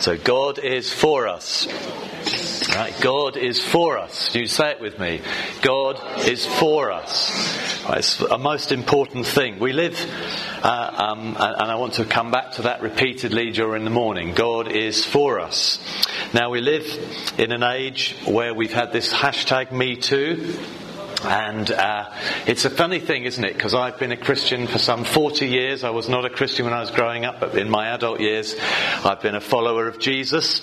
So God is for us. Right? God is for us. You say it with me. God is for us. It's a most important thing. We live, uh, um, and I want to come back to that repeatedly during the morning. God is for us. Now we live in an age where we've had this hashtag Me Too. And uh, it's a funny thing, isn't it? Because I've been a Christian for some 40 years. I was not a Christian when I was growing up, but in my adult years, I've been a follower of Jesus.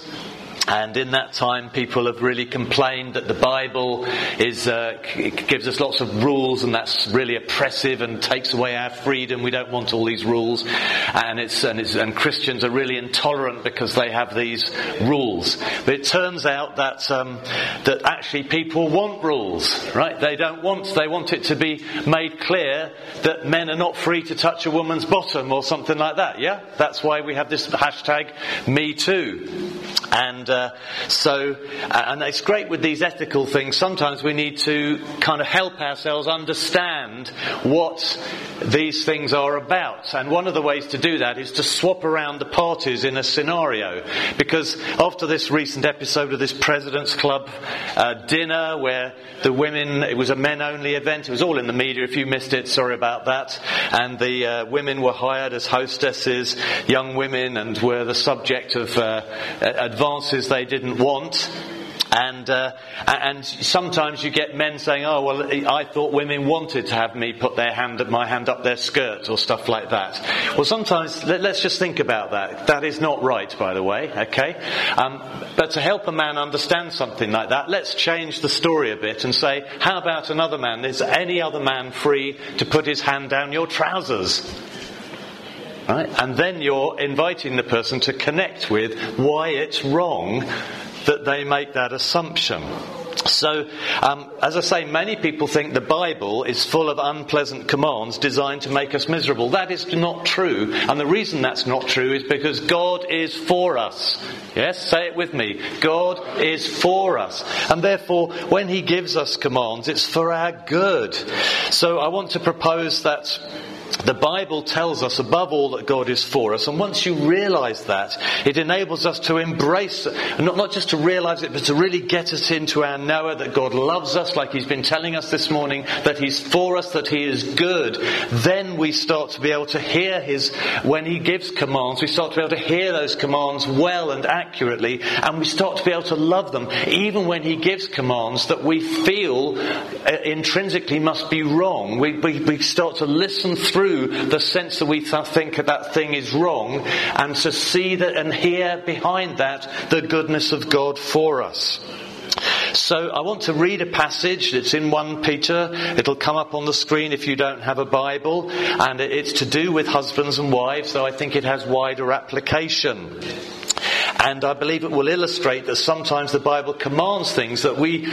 And in that time, people have really complained that the Bible is, uh, gives us lots of rules and that's really oppressive and takes away our freedom. We don't want all these rules. And, it's, and, it's, and Christians are really intolerant because they have these rules. But it turns out that, um, that actually people want rules, right? They don't want, they want it to be made clear that men are not free to touch a woman's bottom or something like that, yeah? That's why we have this hashtag Me Too. And uh, so, uh, and it's great with these ethical things. Sometimes we need to kind of help ourselves understand what these things are about. And one of the ways to do that is to swap around the parties in a scenario. Because after this recent episode of this President's Club uh, dinner, where the women, it was a men only event, it was all in the media. If you missed it, sorry about that. And the uh, women were hired as hostesses, young women, and were the subject of uh, advances they didn't want. And, uh, and sometimes you get men saying, oh, well, I thought women wanted to have me put their hand, my hand up their skirts or stuff like that. Well, sometimes, let, us just think about that. That is not right, by the way, okay? Um, but to help a man understand something like that, let's change the story a bit and say, how about another man? Is any other man free to put his hand down your trousers? Right? And then you're inviting the person to connect with why it's wrong that they make that assumption. So, um, as I say, many people think the Bible is full of unpleasant commands designed to make us miserable. That is not true. And the reason that's not true is because God is for us. Yes, say it with me. God is for us. And therefore, when He gives us commands, it's for our good. So I want to propose that the Bible tells us above all that God is for us, and once you realize that, it enables us to embrace, not, not just to realize it, but to really get us into our knower that God loves us, like He's been telling us this morning, that He's for us, that He is good. Then we start to be able to hear His, when He gives commands, we start to be able to hear those commands well and accurately, and we start to be able to love them, even when He gives commands that we feel uh, intrinsically must be wrong. We, we, we start to listen through through the sense that we th- think that thing is wrong and to see that and hear behind that the goodness of God for us. So I want to read a passage that's in 1 Peter. It'll come up on the screen if you don't have a Bible. And it's to do with husbands and wives, so I think it has wider application. And I believe it will illustrate that sometimes the Bible commands things that we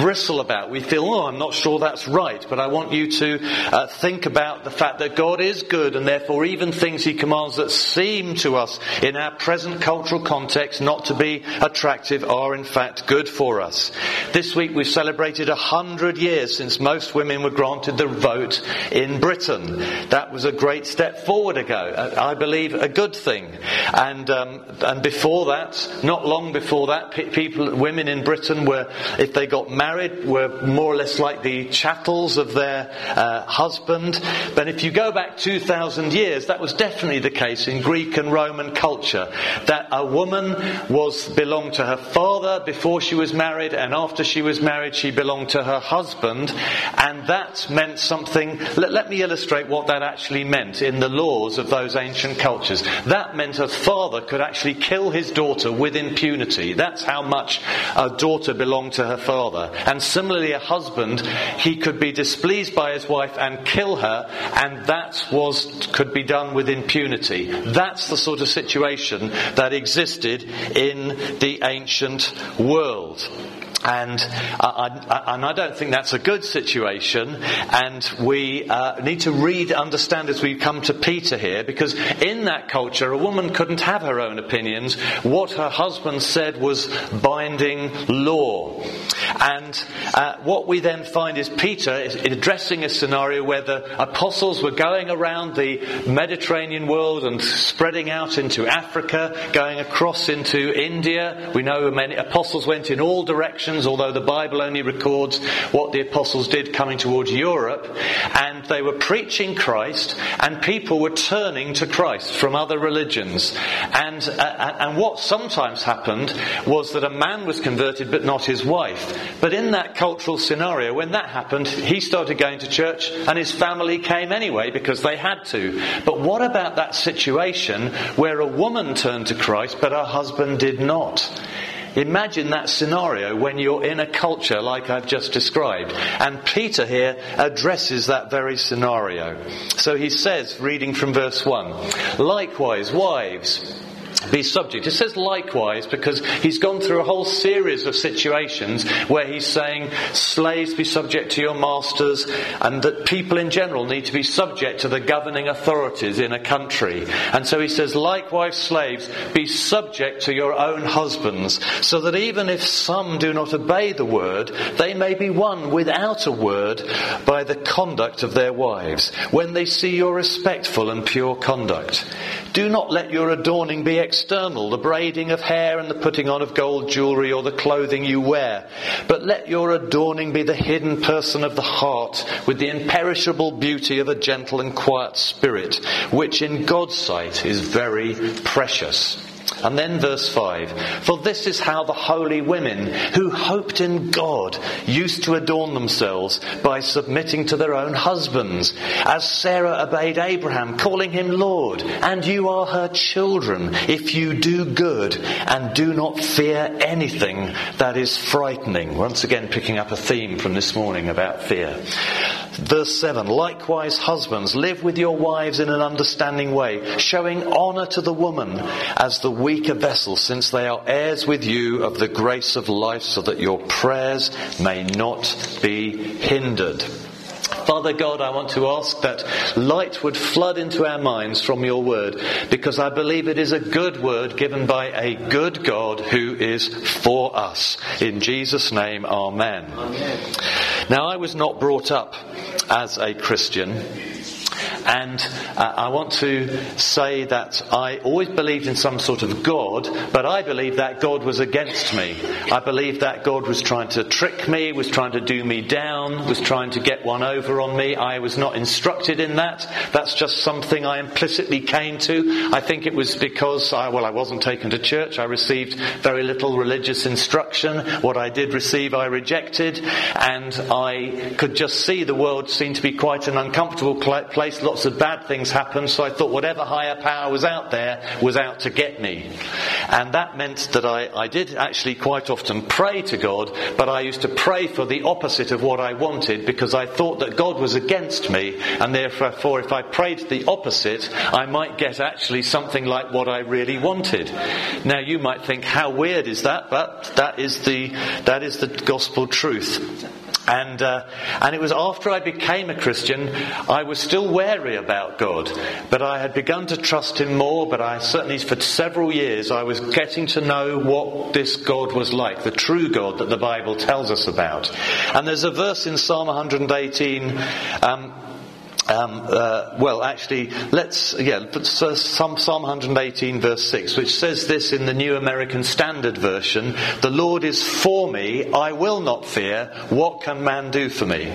bristle about. We feel, oh, I'm not sure that's right. But I want you to uh, think about the fact that God is good and therefore even things He commands that seem to us in our present cultural context not to be attractive are in fact good for us. This week we've celebrated a hundred years since most women were granted the vote in Britain. That was a great step forward ago. Uh, I believe a good thing. And, um, and before before that, not long before that, people, women in Britain were, if they got married, were more or less like the chattels of their uh, husband. But if you go back 2,000 years, that was definitely the case in Greek and Roman culture. That a woman was belonged to her father before she was married, and after she was married, she belonged to her husband, and that meant something. Let, let me illustrate what that actually meant in the laws of those ancient cultures. That meant a father could actually kill his daughter with impunity. That's how much a daughter belonged to her father. And similarly, a husband, he could be displeased by his wife and kill her, and that was, could be done with impunity. That's the sort of situation that existed in the ancient world. And I, I, and I don't think that's a good situation. And we uh, need to read, understand as we come to Peter here, because in that culture, a woman couldn't have her own opinions. What her husband said was binding law. And uh, what we then find is Peter is addressing a scenario where the apostles were going around the Mediterranean world and spreading out into Africa, going across into India. We know many apostles went in all directions, although the Bible only records what the apostles did coming towards Europe. And they were preaching Christ, and people were turning to Christ from other religions. And, uh, and what sometimes happened was that a man was converted, but not his wife. But in that cultural scenario, when that happened, he started going to church and his family came anyway because they had to. But what about that situation where a woman turned to Christ but her husband did not? Imagine that scenario when you're in a culture like I've just described. And Peter here addresses that very scenario. So he says, reading from verse 1, Likewise, wives, be subject. It says likewise because he's gone through a whole series of situations where he's saying slaves be subject to your masters and that people in general need to be subject to the governing authorities in a country. And so he says likewise slaves be subject to your own husbands so that even if some do not obey the word, they may be won without a word by the conduct of their wives when they see your respectful and pure conduct. Do not let your adorning be external, the braiding of hair and the putting on of gold jewelry or the clothing you wear, but let your adorning be the hidden person of the heart with the imperishable beauty of a gentle and quiet spirit, which in God's sight is very precious. And then verse 5 For this is how the holy women who hoped in God used to adorn themselves by submitting to their own husbands, as Sarah obeyed Abraham, calling him Lord, and you are her children if you do good and do not fear anything that is frightening. Once again, picking up a theme from this morning about fear. Verse 7 Likewise, husbands, live with your wives in an understanding way, showing honour to the woman as the weaker vessel, since they are heirs with you of the grace of life, so that your prayers may not be hindered. Father God, I want to ask that light would flood into our minds from your word because I believe it is a good word given by a good God who is for us. In Jesus' name, Amen. amen. Now, I was not brought up as a Christian. And uh, I want to say that I always believed in some sort of God, but I believed that God was against me. I believed that God was trying to trick me, was trying to do me down, was trying to get one over on me. I was not instructed in that. That's just something I implicitly came to. I think it was because I, well, I wasn't taken to church. I received very little religious instruction. What I did receive, I rejected, and I could just see the world seemed to be quite an uncomfortable place place, lots of bad things happened, so I thought whatever higher power was out there was out to get me. And that meant that I, I did actually quite often pray to God, but I used to pray for the opposite of what I wanted because I thought that God was against me, and therefore if I prayed the opposite, I might get actually something like what I really wanted. Now you might think, how weird is that? But that is the, that is the gospel truth. And, uh, and it was after I became a Christian, I was still wary about God, but I had begun to trust Him more. But I certainly, for several years, I was getting to know what this God was like, the true God that the Bible tells us about. And there's a verse in Psalm 118. Um, um, uh, well, actually, let's, yeah, Psalm, Psalm 118 verse 6, which says this in the New American Standard Version, the Lord is for me, I will not fear, what can man do for me?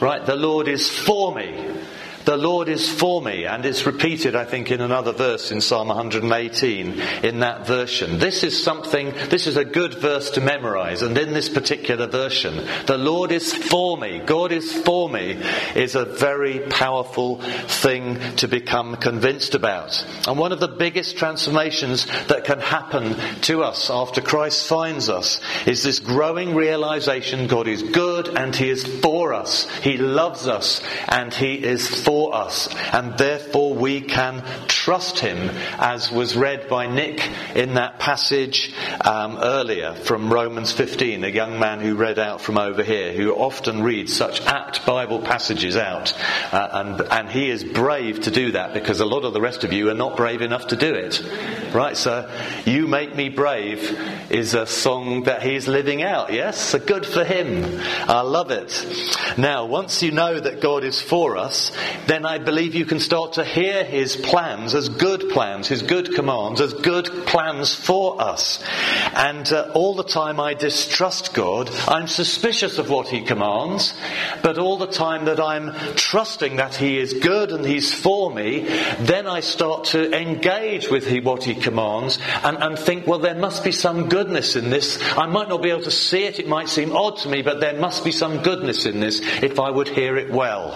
Right, the Lord is for me. The Lord is for me, and it's repeated, I think, in another verse in Psalm 118 in that version. This is something, this is a good verse to memorize, and in this particular version, the Lord is for me, God is for me, is a very powerful thing to become convinced about. And one of the biggest transformations that can happen to us after Christ finds us is this growing realization God is good and He is for us. He loves us and He is for for us, and therefore we can trust him, as was read by Nick in that passage um, earlier from Romans 15, a young man who read out from over here, who often reads such apt Bible passages out. Uh, and, and he is brave to do that because a lot of the rest of you are not brave enough to do it. Right, so You Make Me Brave is a song that he's living out, yes? So good for him. I love it. Now, once you know that God is for us, then I believe you can start to hear his plans as good plans, his good commands, as good plans for us. And uh, all the time I distrust God, I'm suspicious of what he commands, but all the time that I'm trusting that he is good and he's for me, then I start to engage with he, what he commands and, and think, well, there must be some goodness in this. I might not be able to see it, it might seem odd to me, but there must be some goodness in this if I would hear it well.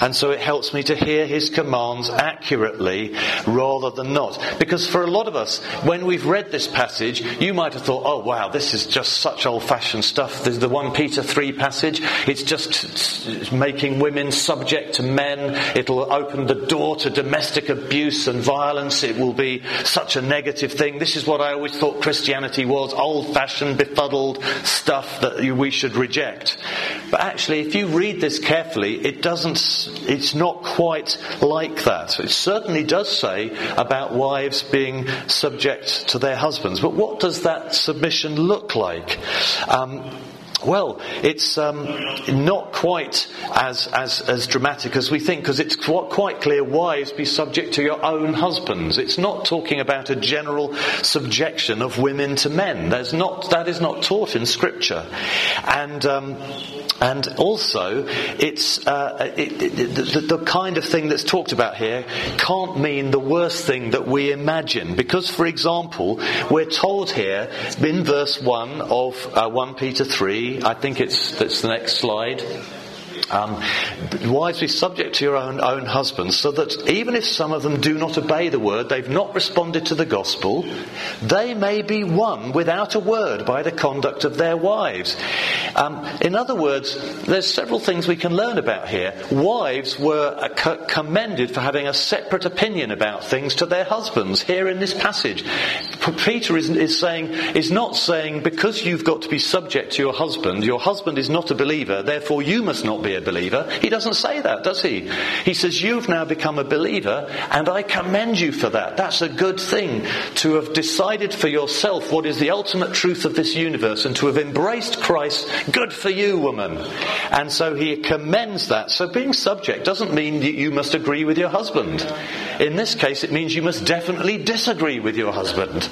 And so it helps me to hear his commands accurately rather than not. Because for a lot of us, when we've read this passage, you might have thought, oh wow, this is just such old fashioned stuff. There's the 1 Peter 3 passage. It's just making women subject to men. It'll open the door to domestic abuse and violence. It will be such a negative thing. This is what I always thought Christianity was old fashioned, befuddled stuff that we should reject. But actually, if you read this carefully, it doesn't, it's not quite like that. It certainly does say about wives being subject to their husbands. But what does that submission look like? Um, well, it's um, not quite as, as, as dramatic as we think, because it's quite clear wives be subject to your own husbands. It's not talking about a general subjection of women to men. There's not, that is not taught in Scripture. And um, and also, it's uh, it, it, the, the, kind of thing that's talked about here can't mean the worst thing that we imagine. Because, for example, we're told here in verse 1 of uh, 1 Peter 3, I think it's that's the next slide. Um, wives, be subject to your own, own husbands, so that even if some of them do not obey the word, they've not responded to the gospel, they may be won without a word by the conduct of their wives. Um, in other words, there's several things we can learn about here. Wives were uh, commended for having a separate opinion about things to their husbands here in this passage. Peter is, is saying, is not saying because you've got to be subject to your husband, your husband is not a believer, therefore you must not be a believer. He doesn't say that, does he? He says, You've now become a believer, and I commend you for that. That's a good thing to have decided for yourself what is the ultimate truth of this universe and to have embraced Christ. Good for you, woman. And so he commends that. So being subject doesn't mean that you must agree with your husband. In this case, it means you must definitely disagree with your husband.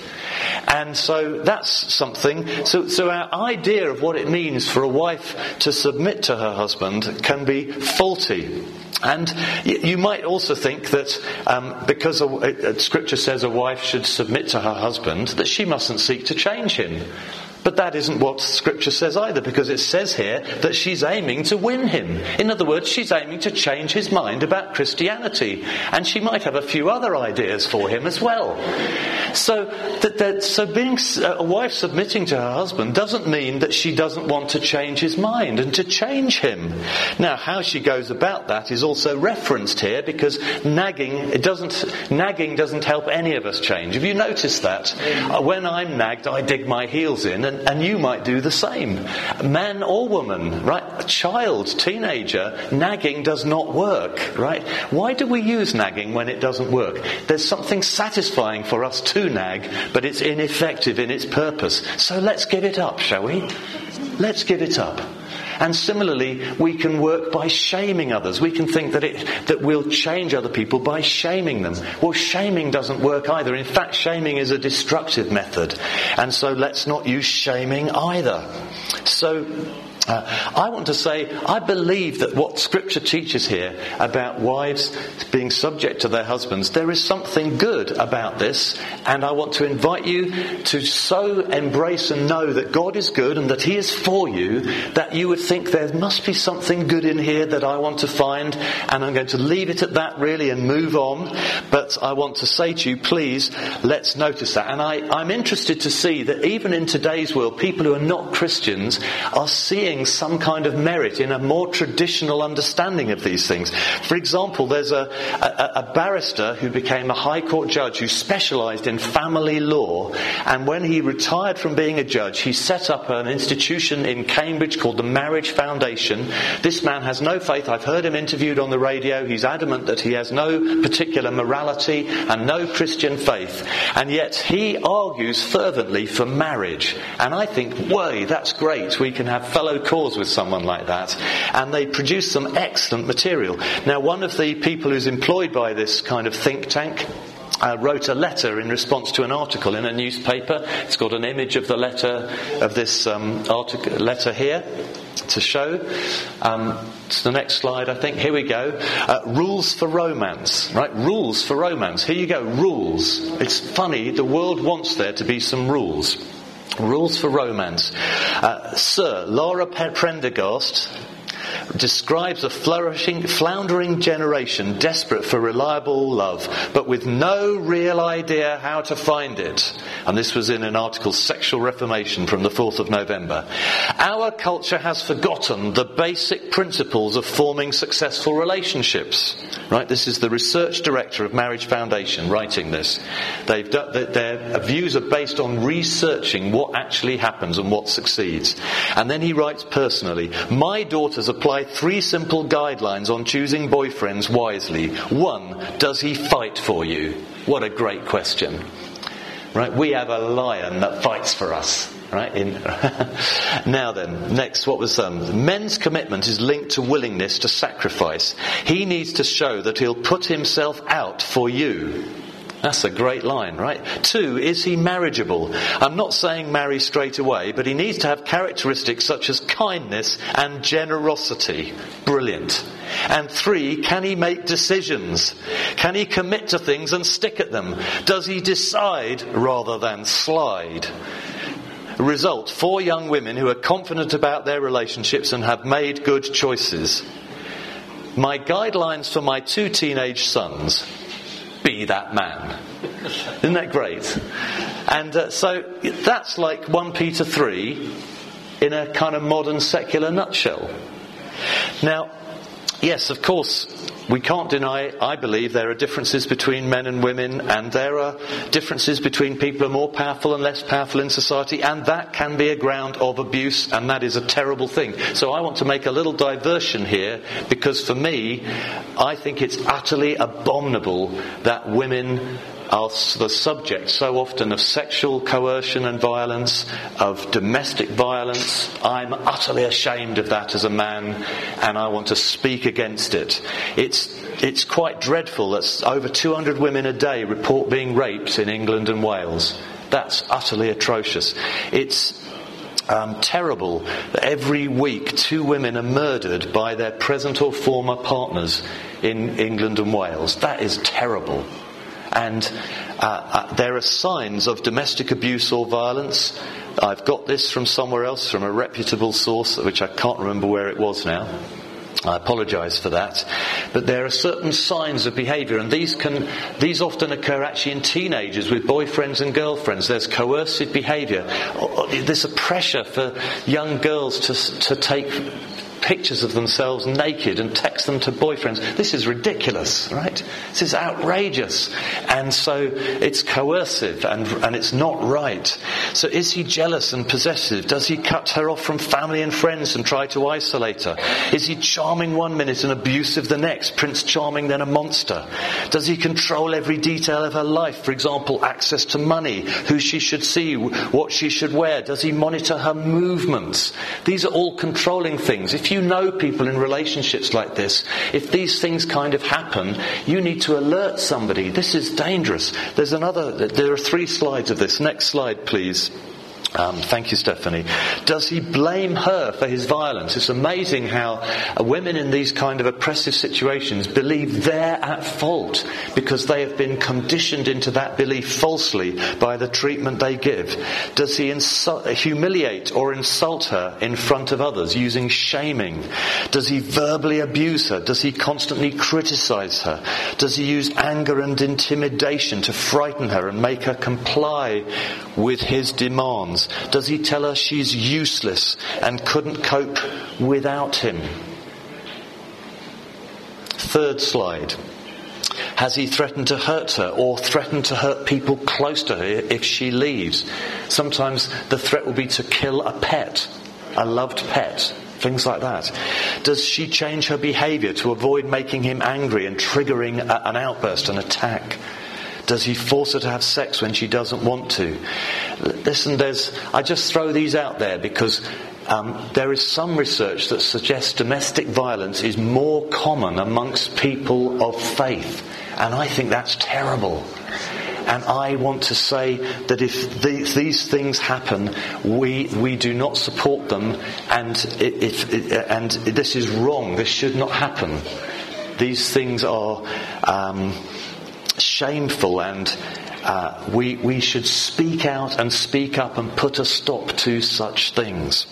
And so that's something. So, so our idea of what it means for a wife to submit to her husband can be faulty. And you might also think that um, because a, a, Scripture says a wife should submit to her husband, that she mustn't seek to change him. But that isn't what Scripture says either, because it says here that she's aiming to win him. In other words, she's aiming to change his mind about Christianity. And she might have a few other ideas for him as well. So, that, that, so being uh, a wife submitting to her husband doesn't mean that she doesn't want to change his mind and to change him. Now, how she goes about that is also referenced here because nagging, it doesn't, nagging doesn't help any of us change. Have you noticed that? Uh, when I'm nagged, I dig my heels in and, and you might do the same. Man or woman, right? A child, teenager, nagging does not work, right? Why do we use nagging when it doesn't work? There's something satisfying for us to nag, but it's ineffective in its purpose. So let's give it up, shall we? Let's give it up. And similarly, we can work by shaming others. We can think that it, that we'll change other people by shaming them. Well, shaming doesn't work either. In fact, shaming is a destructive method. And so let's not use shaming either. So, uh, I want to say, I believe that what Scripture teaches here about wives being subject to their husbands, there is something good about this, and I want to invite you to so embrace and know that God is good and that He is for you that you would think there must be something good in here that I want to find, and I'm going to leave it at that really and move on. But I want to say to you, please, let's notice that. And I, I'm interested to see that even in today's world, people who are not Christians are seeing brings some kind of merit in a more traditional understanding of these things. For example, there's a, a, a barrister who became a High Court judge who specialized in family law, and when he retired from being a judge, he set up an institution in Cambridge called the Marriage Foundation. This man has no faith. I've heard him interviewed on the radio. He's adamant that he has no particular morality and no Christian faith, and yet he argues fervently for marriage. And I think, way, that's great. We can have fellow cause with someone like that. And they produce some excellent material. Now, one of the people who's employed by this kind of think tank uh, wrote a letter in response to an article in a newspaper. It's got an image of the letter of this um, letter here to show. Um, to the next slide, I think. Here we go. Uh, rules for romance, right? Rules for romance. Here you go. Rules. It's funny. The world wants there to be some rules. Rules for romance. Uh, Sir Laura Prendergast describes a flourishing, floundering generation desperate for reliable love, but with no real idea how to find it. And this was in an article, Sexual Reformation, from the 4th of November. Our culture has forgotten the basic principles of forming successful relationships. Right? This is the research director of Marriage Foundation writing this. They've done, their views are based on researching what actually happens and what succeeds. And then he writes personally, my daughters apply three simple guidelines on choosing boyfriends wisely. One, does he fight for you? What a great question. Right? We have a lion that fights for us. Right? In, now then, next, what was um, men's commitment is linked to willingness to sacrifice. He needs to show that he'll put himself out for you. That's a great line, right? Two, is he marriageable? I'm not saying marry straight away, but he needs to have characteristics such as kindness and generosity. Brilliant. And three, can he make decisions? Can he commit to things and stick at them? Does he decide rather than slide? Result, four young women who are confident about their relationships and have made good choices. My guidelines for my two teenage sons be that man. Isn't that great? And uh, so that's like 1 Peter 3 in a kind of modern secular nutshell. Now, yes, of course, we can't deny, I believe, there are differences between men and women, and there are differences between people who are more powerful and less powerful in society, and that can be a ground of abuse, and that is a terrible thing. So I want to make a little diversion here, because for me, I think it's utterly abominable that women are the subject so often of sexual coercion and violence, of domestic violence. I'm utterly ashamed of that as a man, and I want to speak against it. It's it's quite dreadful that over 200 women a day report being raped in England and Wales. That's utterly atrocious. It's um, terrible that every week two women are murdered by their present or former partners in England and Wales. That is terrible. And uh, uh, there are signs of domestic abuse or violence. I've got this from somewhere else, from a reputable source, which I can't remember where it was now. I apologise for that. But there are certain signs of behaviour, and these can these often occur actually in teenagers with boyfriends and girlfriends. There's coercive behaviour. There's a pressure for young girls to to take pictures of themselves naked and text them to boyfriends. This is ridiculous, right? This is outrageous. And so it's coercive and, and it's not right. So is he jealous and possessive? Does he cut her off from family and friends and try to isolate her? Is he charming one minute and abusive the next? Prince Charming then a monster? Does he control every detail of her life? For example, access to money, who she should see, what she should wear? Does he monitor her movements? These are all controlling things. If you know people in relationships like this, if these things kind of happen, you need to alert somebody. This is dangerous. There's another, there are three slides of this. Next slide, please. Um, thank you, Stephanie. Does he blame her for his violence? It's amazing how uh, women in these kind of oppressive situations believe they're at fault because they have been conditioned into that belief falsely by the treatment they give. Does he insult, humiliate or insult her in front of others using shaming? Does he verbally abuse her? Does he constantly criticize her? Does he use anger and intimidation to frighten her and make her comply with his demands? Does he tell her she's useless and couldn't cope without him? Third slide. Has he threatened to hurt her or threatened to hurt people close to her if she leaves? Sometimes the threat will be to kill a pet, a loved pet, things like that. Does she change her behavior to avoid making him angry and triggering a, an outburst, an attack? Does he force her to have sex when she doesn't want to? Listen, there's, I just throw these out there because um, there is some research that suggests domestic violence is more common amongst people of faith. And I think that's terrible. And I want to say that if these, these things happen, we, we do not support them, and, if, and this is wrong. This should not happen. These things are um, shameful, and uh, we, we should speak out and speak up and put a stop to such things.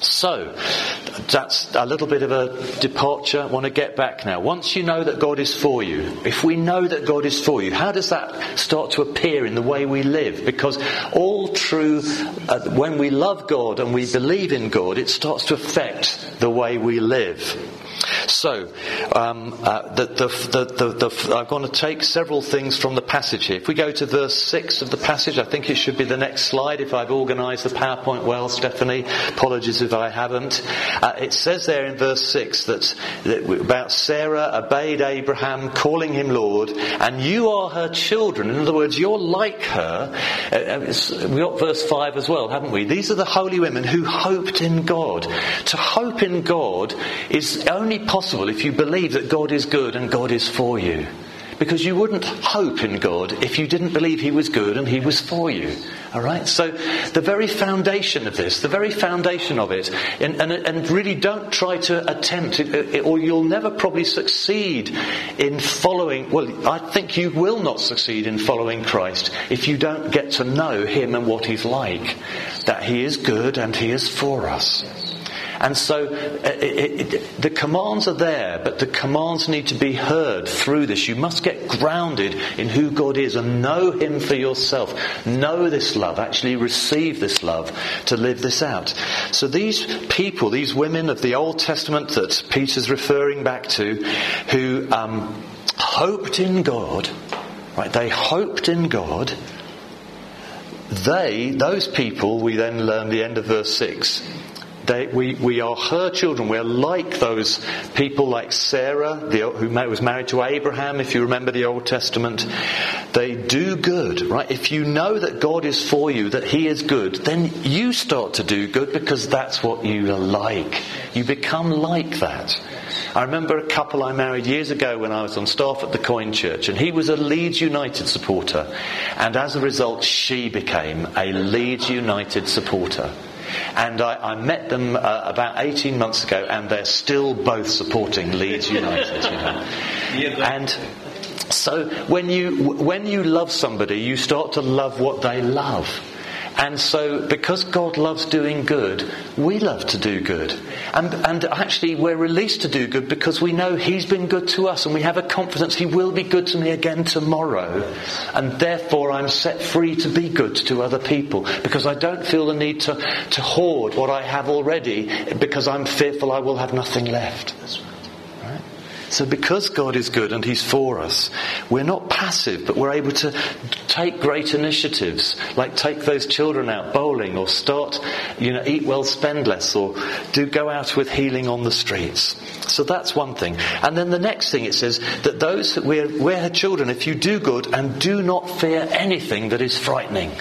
So, that's a little bit of a departure. I want to get back now. Once you know that God is for you, if we know that God is for you, how does that start to appear in the way we live? Because all true, uh, when we love God and we believe in God, it starts to affect the way we live. So, um, uh, the, the, the, I'm going to take several things from the passage here. If we go to verse 6 of the passage, I think it should be the next slide if I've organised the PowerPoint well, Stephanie. Apologies if I haven't. Uh, it says there in verse 6 that, that, about Sarah obeyed Abraham, calling him Lord, and you are her children. In other words, you're like her. Uh, uh we got verse 5 as well, haven't we? These are the holy women who hoped in God. To hope in God is only possible if you believe that God is good and God is for you. Because you wouldn't hope in God if you didn't believe He was good and He was for you. Alright? So, the very foundation of this, the very foundation of it, and, and, and really don't try to attempt it, uh, or you'll never probably succeed in following, well, I think you will not succeed in following Christ if you don't get to know Him and what He's like. That He is good and He is for us. And so uh, it, it, the commands are there, but the commands need to be heard through this. You must get grounded in who God is and know Him for yourself. Know this love, actually receive this love to live this out. So these people, these women of the Old Testament that Peter's referring back to, who um, hoped in God, right? They hoped in God. They, those people, we then learn the end of verse 6, they, we, we are her children. We're like those people like Sarah, the, who was married to Abraham, if you remember the Old Testament. They do good, right? If you know that God is for you, that He is good, then you start to do good because that's what you are like. You become like that. I remember a couple I married years ago when I was on staff at the Coign Church, and he was a Leeds United supporter. And as a result, she became a Leeds United supporter. And I, I met them uh, about 18 months ago, and they're still both supporting Leeds United. You know. And so when you when you love somebody, you start to love what they love. And so, because God loves doing good, we love to do good. And, and actually, we're released to do good because we know He's been good to us and we have a confidence He will be good to me again tomorrow. And therefore, I'm set free to be good to other people because I don't feel the need to, to hoard what I have already because I'm fearful I will have nothing left. So because God is good and He's for us, we're not passive, but we're able to take great initiatives, like take those children out bowling or start, you know, eat well, spend less, or do go out with healing on the streets. So that's one thing. And then the next thing it says that those, we're, we're her children if you do good and do not fear anything that is frightening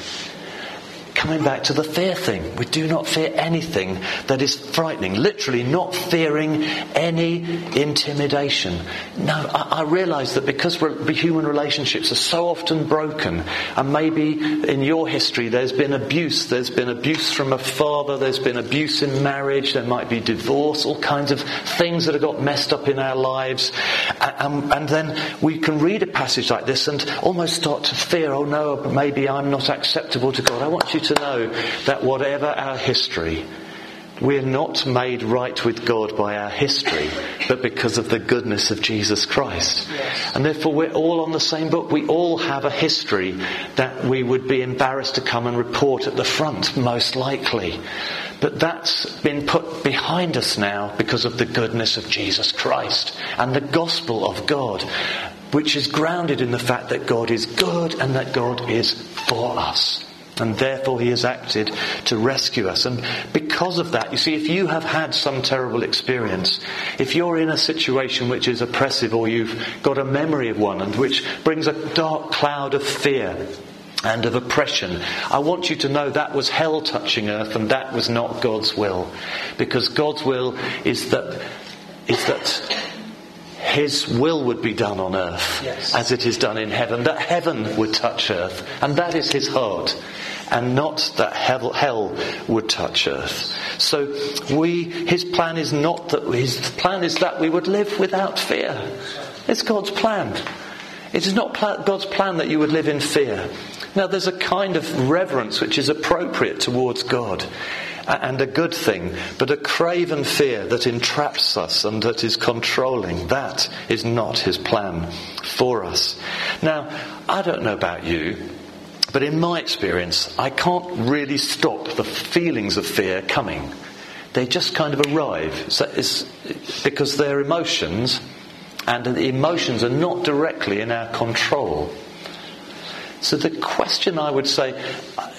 coming back to the fear thing. We do not fear anything that is frightening. Literally, not fearing any intimidation. No, I, I realise that because human relationships are so often broken, and maybe in your history there's been abuse. There's been abuse from a father, there's been abuse in marriage, there might be divorce, all kinds of things that have got messed up in our lives. And, um, and then we can read a passage like this and almost start to fear, oh no, maybe I'm not acceptable to God. I want you to know that whatever our history, We're not made right with God by our history, but because of the goodness of Jesus Christ. Yes. And therefore we're all on the same book. We all have a history that we would be embarrassed to come and report at the front, most likely. But that's been put behind us now because of the goodness of Jesus Christ and the gospel of God, which is grounded in the fact that God is good and that God is for us. And therefore he has acted to rescue us. And because of that, you see, if you have had some terrible experience, if you're in a situation which is oppressive or you've got a memory of one and which brings a dark cloud of fear and of oppression, I want you to know that was hell touching earth and that was not God's will. Because God's will is that, is that his will would be done on earth yes. as it is done in heaven, that heaven would touch earth. And that is his heart and not that hell, hell would touch earth. So we, his plan is not that, his plan is that we would live without fear. It's God's plan. It is not God's plan that you would live in fear. Now there's a kind of reverence which is appropriate towards God and a good thing, but a craven fear that entraps us and that is controlling, that is not his plan for us. Now, I don't know about you, but in my experience, I can't really stop the feelings of fear coming. They just kind of arrive. So because they're emotions, and the emotions are not directly in our control. So the question I would say,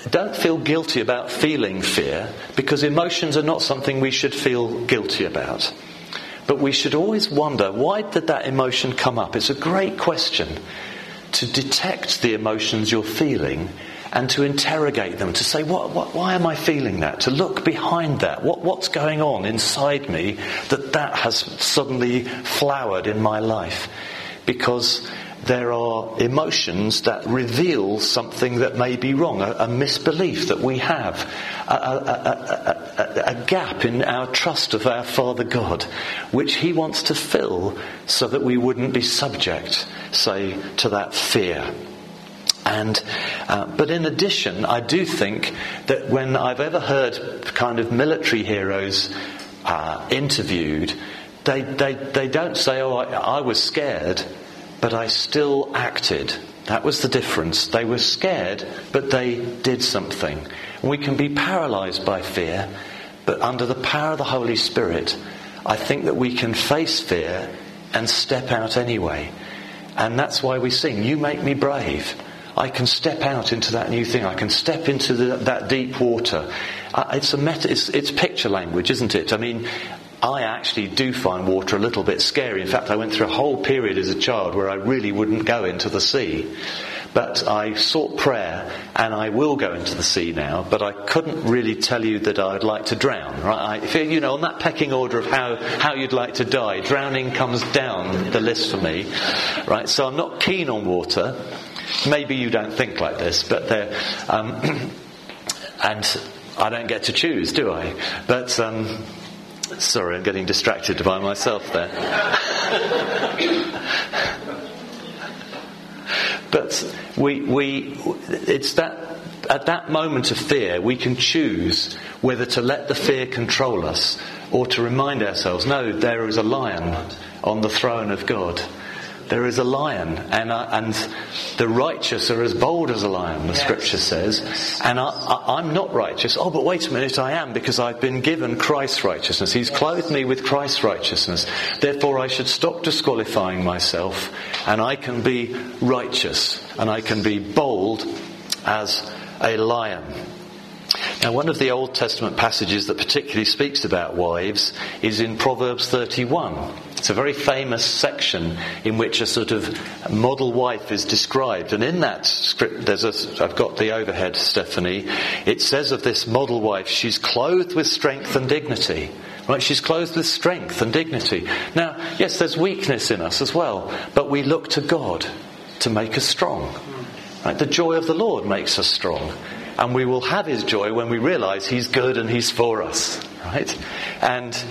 don't feel guilty about feeling fear, because emotions are not something we should feel guilty about. But we should always wonder, why did that emotion come up? It's a great question to detect the emotions you're feeling and to interrogate them, to say, what, what, why am I feeling that? To look behind that. What, what's going on inside me that that has suddenly flowered in my life? Because there are emotions that reveal something that may be wrong, a, a misbelief that we have, a, a, a, gap in our trust of our Father God, which He wants to fill so that we wouldn't be subject, say, to that fear. And, uh, but in addition, I do think that when I've ever heard kind of military heroes uh, interviewed, they, they, they don't say, oh, I, I was scared but I still acted. That was the difference. They were scared, but they did something. We can be paralyzed by fear, but under the power of the Holy Spirit, I think that we can face fear and step out anyway. And that's why we sing, You make me brave. I can step out into that new thing. I can step into the, that deep water. Uh, it's a meta, it's, it's picture language, isn't it? I mean, I actually do find water a little bit scary. In fact, I went through a whole period as a child where I really wouldn't go into the sea. But I sought prayer and I will go into the sea now, but I couldn't really tell you that I'd like to drown, right? I, you know, on that pecking order of how, how you'd like to die, drowning comes down the list for me, right? So I'm not keen on water. Maybe you don't think like this, but there, um, and I don't get to choose, do I? But, um, Sorry, I'm getting distracted by myself there. but we, we, it's that, at that moment of fear, we can choose whether to let the fear control us or to remind ourselves, no, there is a lion on the throne of God there is a lion, and, uh, and the righteous are as bold as a lion, the yes. scripture says. And I, am not righteous. Oh, but wait a minute, I am because I've been given Christ's righteousness. He's yes. clothed me with Christ's righteousness. Therefore, I should stop disqualifying myself, and I can be righteous, and I can be bold as a lion. Now, one of the Old Testament passages that particularly speaks about wives is in Proverbs 31. It's a very famous section in which a sort of model wife is described. And in that script, there's a, I've got the overhead, Stephanie. It says of this model wife, she's clothed with strength and dignity. Right? She's clothed with strength and dignity. Now, yes, there's weakness in us as well, but we look to God to make us strong. Right? The joy of the Lord makes us strong and we will have his joy when we realize he's good and he's for us right and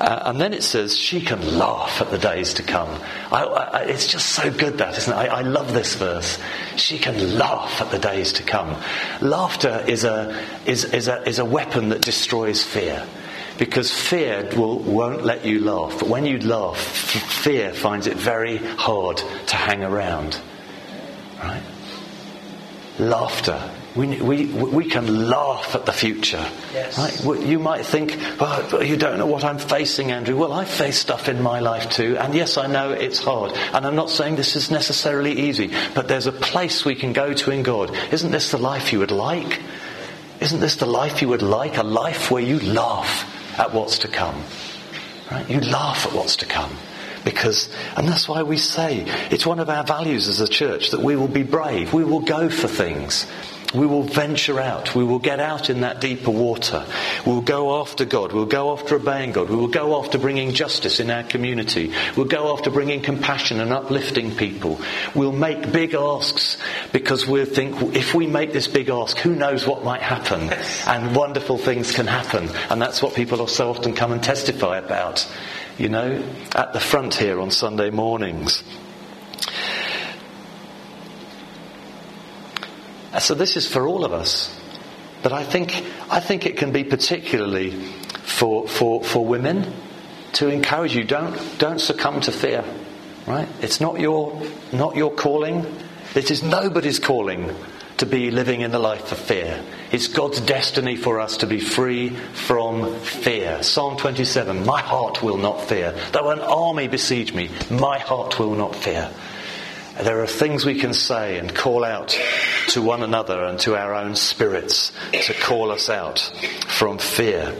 uh, and then it says she can laugh at the days to come I, I, it's just so good that isn't it I, I, love this verse she can laugh at the days to come laughter is a is, is a is a weapon that destroys fear Because fear will, won't let you laugh. But when you laugh, fear finds it very hard to hang around. Right? Laughter. We, we, we can laugh at the future. Yes. Right? You might think, well, you don't know what I'm facing, Andrew. Well, I face stuff in my life too. And yes, I know it's hard. And I'm not saying this is necessarily easy. But there's a place we can go to in God. Isn't this the life you would like? Isn't this the life you would like? A life where you laugh at what's to come. Right? You laugh at what's to come. Because, and that's why we say, it's one of our values as a church that we will be brave. We will go for things. We will venture out. We will get out in that deeper water. We will go after God. We'll go after obeying God. We will go after bringing justice in our community. We'll go after bringing compassion and uplifting people. We'll make big asks because we'll think if we make this big ask, who knows what might happen? And wonderful things can happen. And that's what people so often come and testify about. You know, at the front here on Sunday mornings. So this is for all of us. But I think, I think it can be particularly for, for, for women to encourage you. Don't, don't succumb to fear. Right? It's not your, not your calling. It is nobody's calling to be living in the life of fear. It's God's destiny for us to be free from fear. Psalm 27 My heart will not fear. Though an army besiege me, my heart will not fear. There are things we can say and call out to one another and to our own spirits to call us out from fear.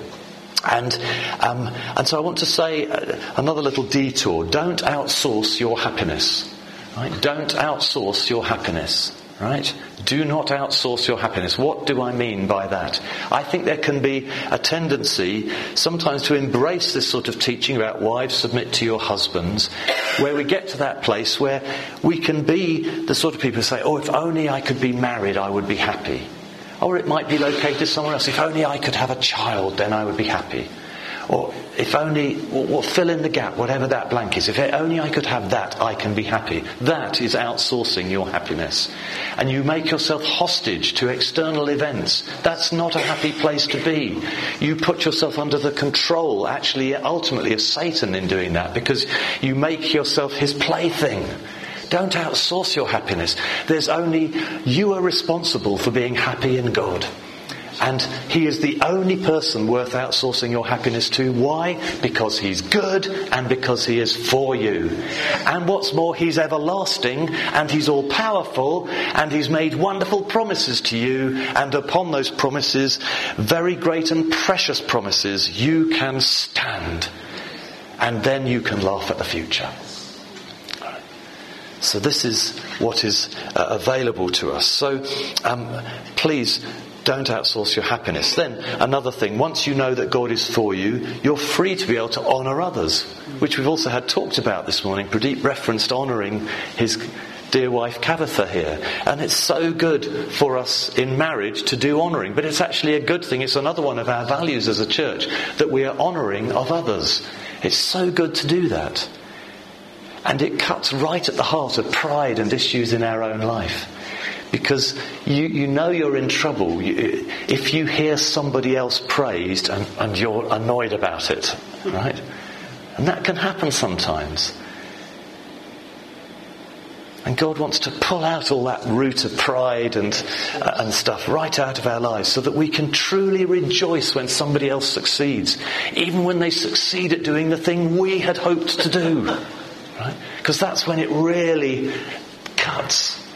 And, um, and so I want to say uh, another little detour. Don't outsource your happiness. Right? Don't outsource your happiness. Right? Do not outsource your happiness. What do I mean by that? I think there can be a tendency sometimes to embrace this sort of teaching about wives submit to your husbands, where we get to that place where we can be the sort of people who say, oh, if only I could be married, I would be happy. Or it might be located somewhere else. If only I could have a child, then I would be happy. Or if only, or, fill in the gap, whatever that blank is. If only I could have that, I can be happy. That is outsourcing your happiness. And you make yourself hostage to external events. That's not a happy place to be. You put yourself under the control, actually, ultimately, of Satan in doing that because you make yourself his plaything. Don't outsource your happiness. There's only, you are responsible for being happy in God. And he is the only person worth outsourcing your happiness to. Why? Because he's good and because he is for you. And what's more, he's everlasting and he's all powerful and he's made wonderful promises to you. And upon those promises, very great and precious promises, you can stand. And then you can laugh at the future. So this is what is uh, available to us. So um, please don't outsource your happiness. Then, another thing, once you know that God is for you, you're free to be able to honour others, which we've also had talked about this morning. Pradeep referenced honouring his dear wife Kavitha here. And it's so good for us in marriage to do honouring. But it's actually a good thing. It's another one of our values as a church that we are honouring of others. It's so good to do that. And it cuts right at the heart of pride and issues in our own life because you, you know you're in trouble you, if you hear somebody else praised and, and you're annoyed about it, right? And that can happen sometimes. And God wants to pull out all that root of pride and, uh, and stuff right out of our lives so that we can truly rejoice when somebody else succeeds, even when they succeed at doing the thing we had hoped to do. Right? Because that's when it really cuts.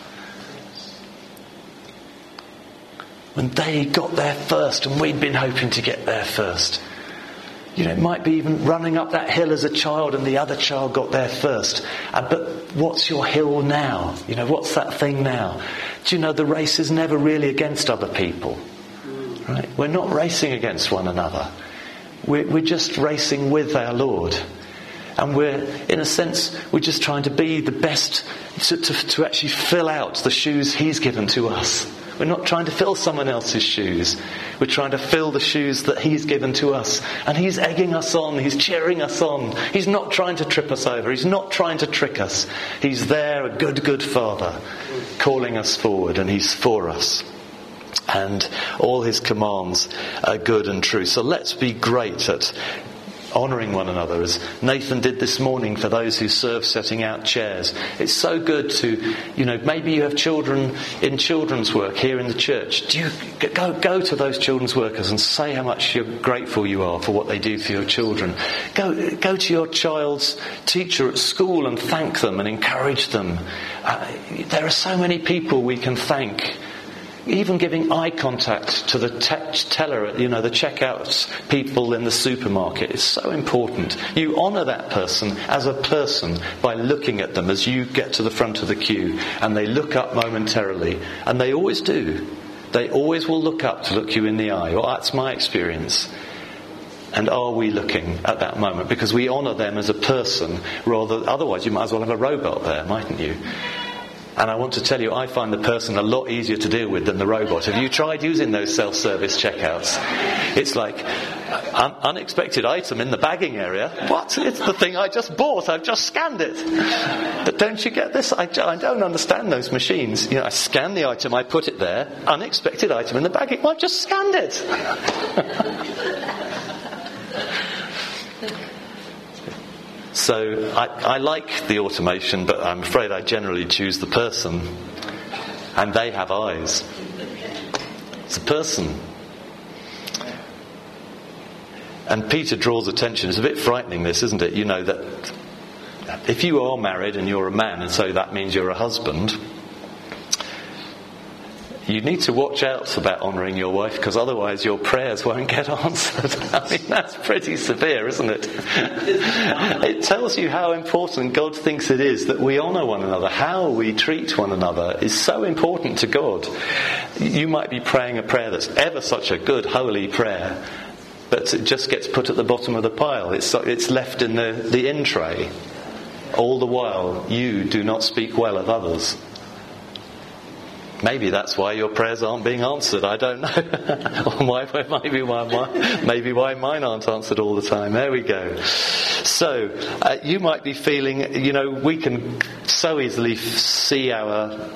When they got there first and we'd been hoping to get there first. You know, it might be even running up that hill as a child and the other child got there first. Uh, but what's your hill now? You know, what's that thing now? Do you know the race is never really against other people? Right? We're not racing against one another. We're, we're just racing with our Lord. And we're, in a sense, we're just trying to be the best to, to, to actually fill out the shoes He's given to us. We're not trying to fill someone else's shoes. We're trying to fill the shoes that He's given to us. And He's egging us on. He's cheering us on. He's not trying to trip us over. He's not trying to trick us. He's there, a good, good Father, calling us forward, and He's for us. and all his commands are good and true. So let's be great at honouring one another, as Nathan did this morning for those who serve setting out chairs. It's so good to, you know, maybe you have children in children's work here in the church. Do you go, go to those children's workers and say how much you're grateful you are for what they do for your children? Go, go to your child's teacher at school and thank them and encourage them. Uh, there are so many people we can thank even giving eye contact to the te- teller, you know, the checkout people in the supermarket is so important. You honour that person as a person by looking at them as you get to the front of the queue and they look up momentarily, and they always do. They always will look up to look you in the eye. Well, that's my experience. And are we looking at that moment? Because we honour them as a person rather, otherwise you might as well have a robot there, mightn't you? And I want to tell you, I find the person a lot easier to deal with than the robot. Have you tried using those self service checkouts? It's like un- unexpected item in the bagging area. What? It's the thing I just bought. I've just scanned it. But don't you get this? I, I don't understand those machines. You know, I scan the item, I put it there. Unexpected item in the bagging. Well, I've just scanned it. So I, I like the automation, but I'm afraid I generally choose the person. And they have eyes. It's a person. And Peter draws attention. It's a bit frightening, this, isn't it? You know, that if you are married and you're a man, and so that means you're a husband, you need to watch out about honouring your wife because otherwise your prayers won't get answered. I mean, that's pretty severe, isn't it? it tells you how important God thinks it is that we honour one another. How we treat one another is so important to God. You might be praying a prayer that's ever such a good, holy prayer, but it just gets put at the bottom of the pile. It's, it's left in the, the in tray. All the while, you do not speak well of others. Maybe that's why your prayers aren't being answered. I don't know. or why, maybe, why, maybe why mine aren't answered all the time. There we go. So, uh, you might be feeling, you know, we can so easily see our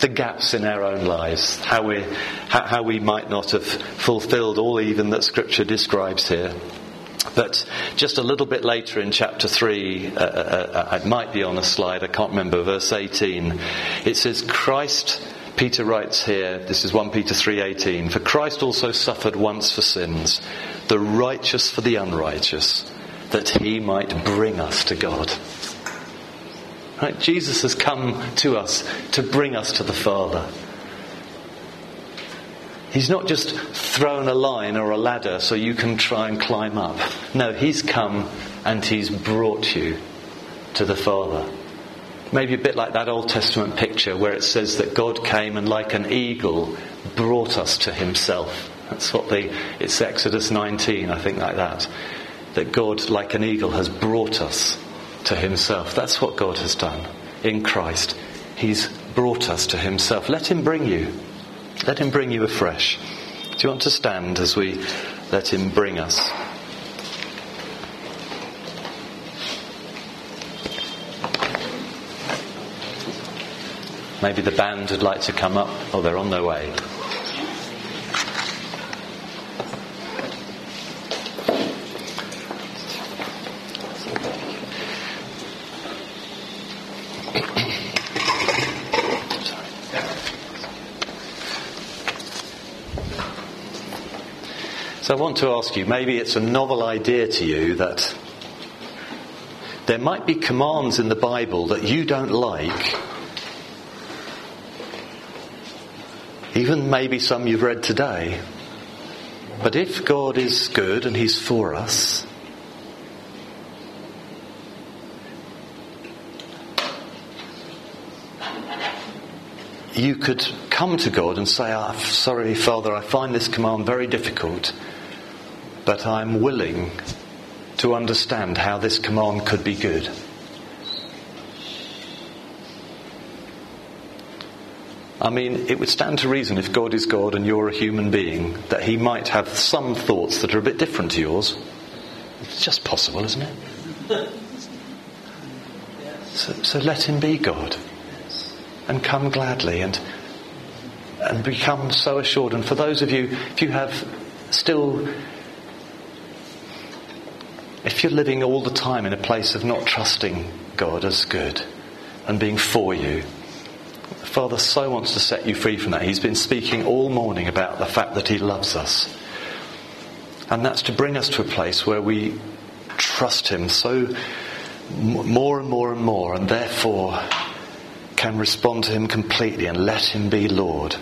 the gaps in our own lives, how we, how, how we might not have fulfilled all even that Scripture describes here. But just a little bit later in chapter 3, uh, uh, uh, it might be on a slide, I can't remember, verse 18, it says, Christ Peter writes here, this is 1 Peter 3:18, for Christ also suffered once for sins, the righteous for the unrighteous, that he might bring us to God. Right? Jesus has come to us to bring us to the Father. He's not just thrown a line or a ladder so you can try and climb up. No, he's come and he's brought you to the Father. Maybe a bit like that Old Testament picture where it says that God came and, like an eagle, brought us to himself. That's what the, it's Exodus 19, I think, like that. That God, like an eagle, has brought us to himself. That's what God has done in Christ. He's brought us to himself. Let him bring you. Let him bring you afresh. Do you want to stand as we let him bring us? Maybe the band would like to come up. Oh, they're on their way. So I want to ask you, maybe it's a novel idea to you that there might be commands in the Bible that you don't like even maybe some you've read today. But if God is good and He's for us, you could come to God and say, oh, Sorry, Father, I find this command very difficult, but I'm willing to understand how this command could be good. I mean, it would stand to reason if God is God and you're a human being that he might have some thoughts that are a bit different to yours. It's just possible, isn't it? So, so let him be God and come gladly and and become so assured. And for those of you, if you have still, if you're living all the time in a place of not trusting God as good and being for you, Father so wants to set you free from that. He's been speaking all morning about the fact that He loves us. And that's to bring us to a place where we trust Him so more and more and more, and therefore can respond to Him completely and let Him be Lord.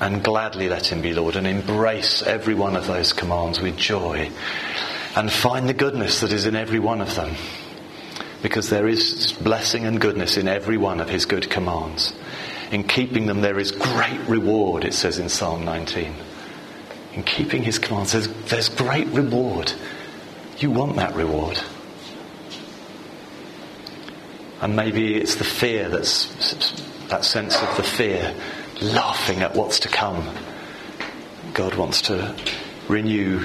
And gladly let Him be Lord and embrace every one of those commands with joy and find the goodness that is in every one of them. Because there is blessing and goodness in every one of His good commands. In keeping them, there is great reward, it says in Psalm 19. In keeping His commands, there's, there's great reward. You want that reward. And maybe it's the fear that's that sense of the fear, laughing at what's to come. God wants to renew,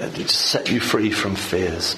uh, set you free from fears.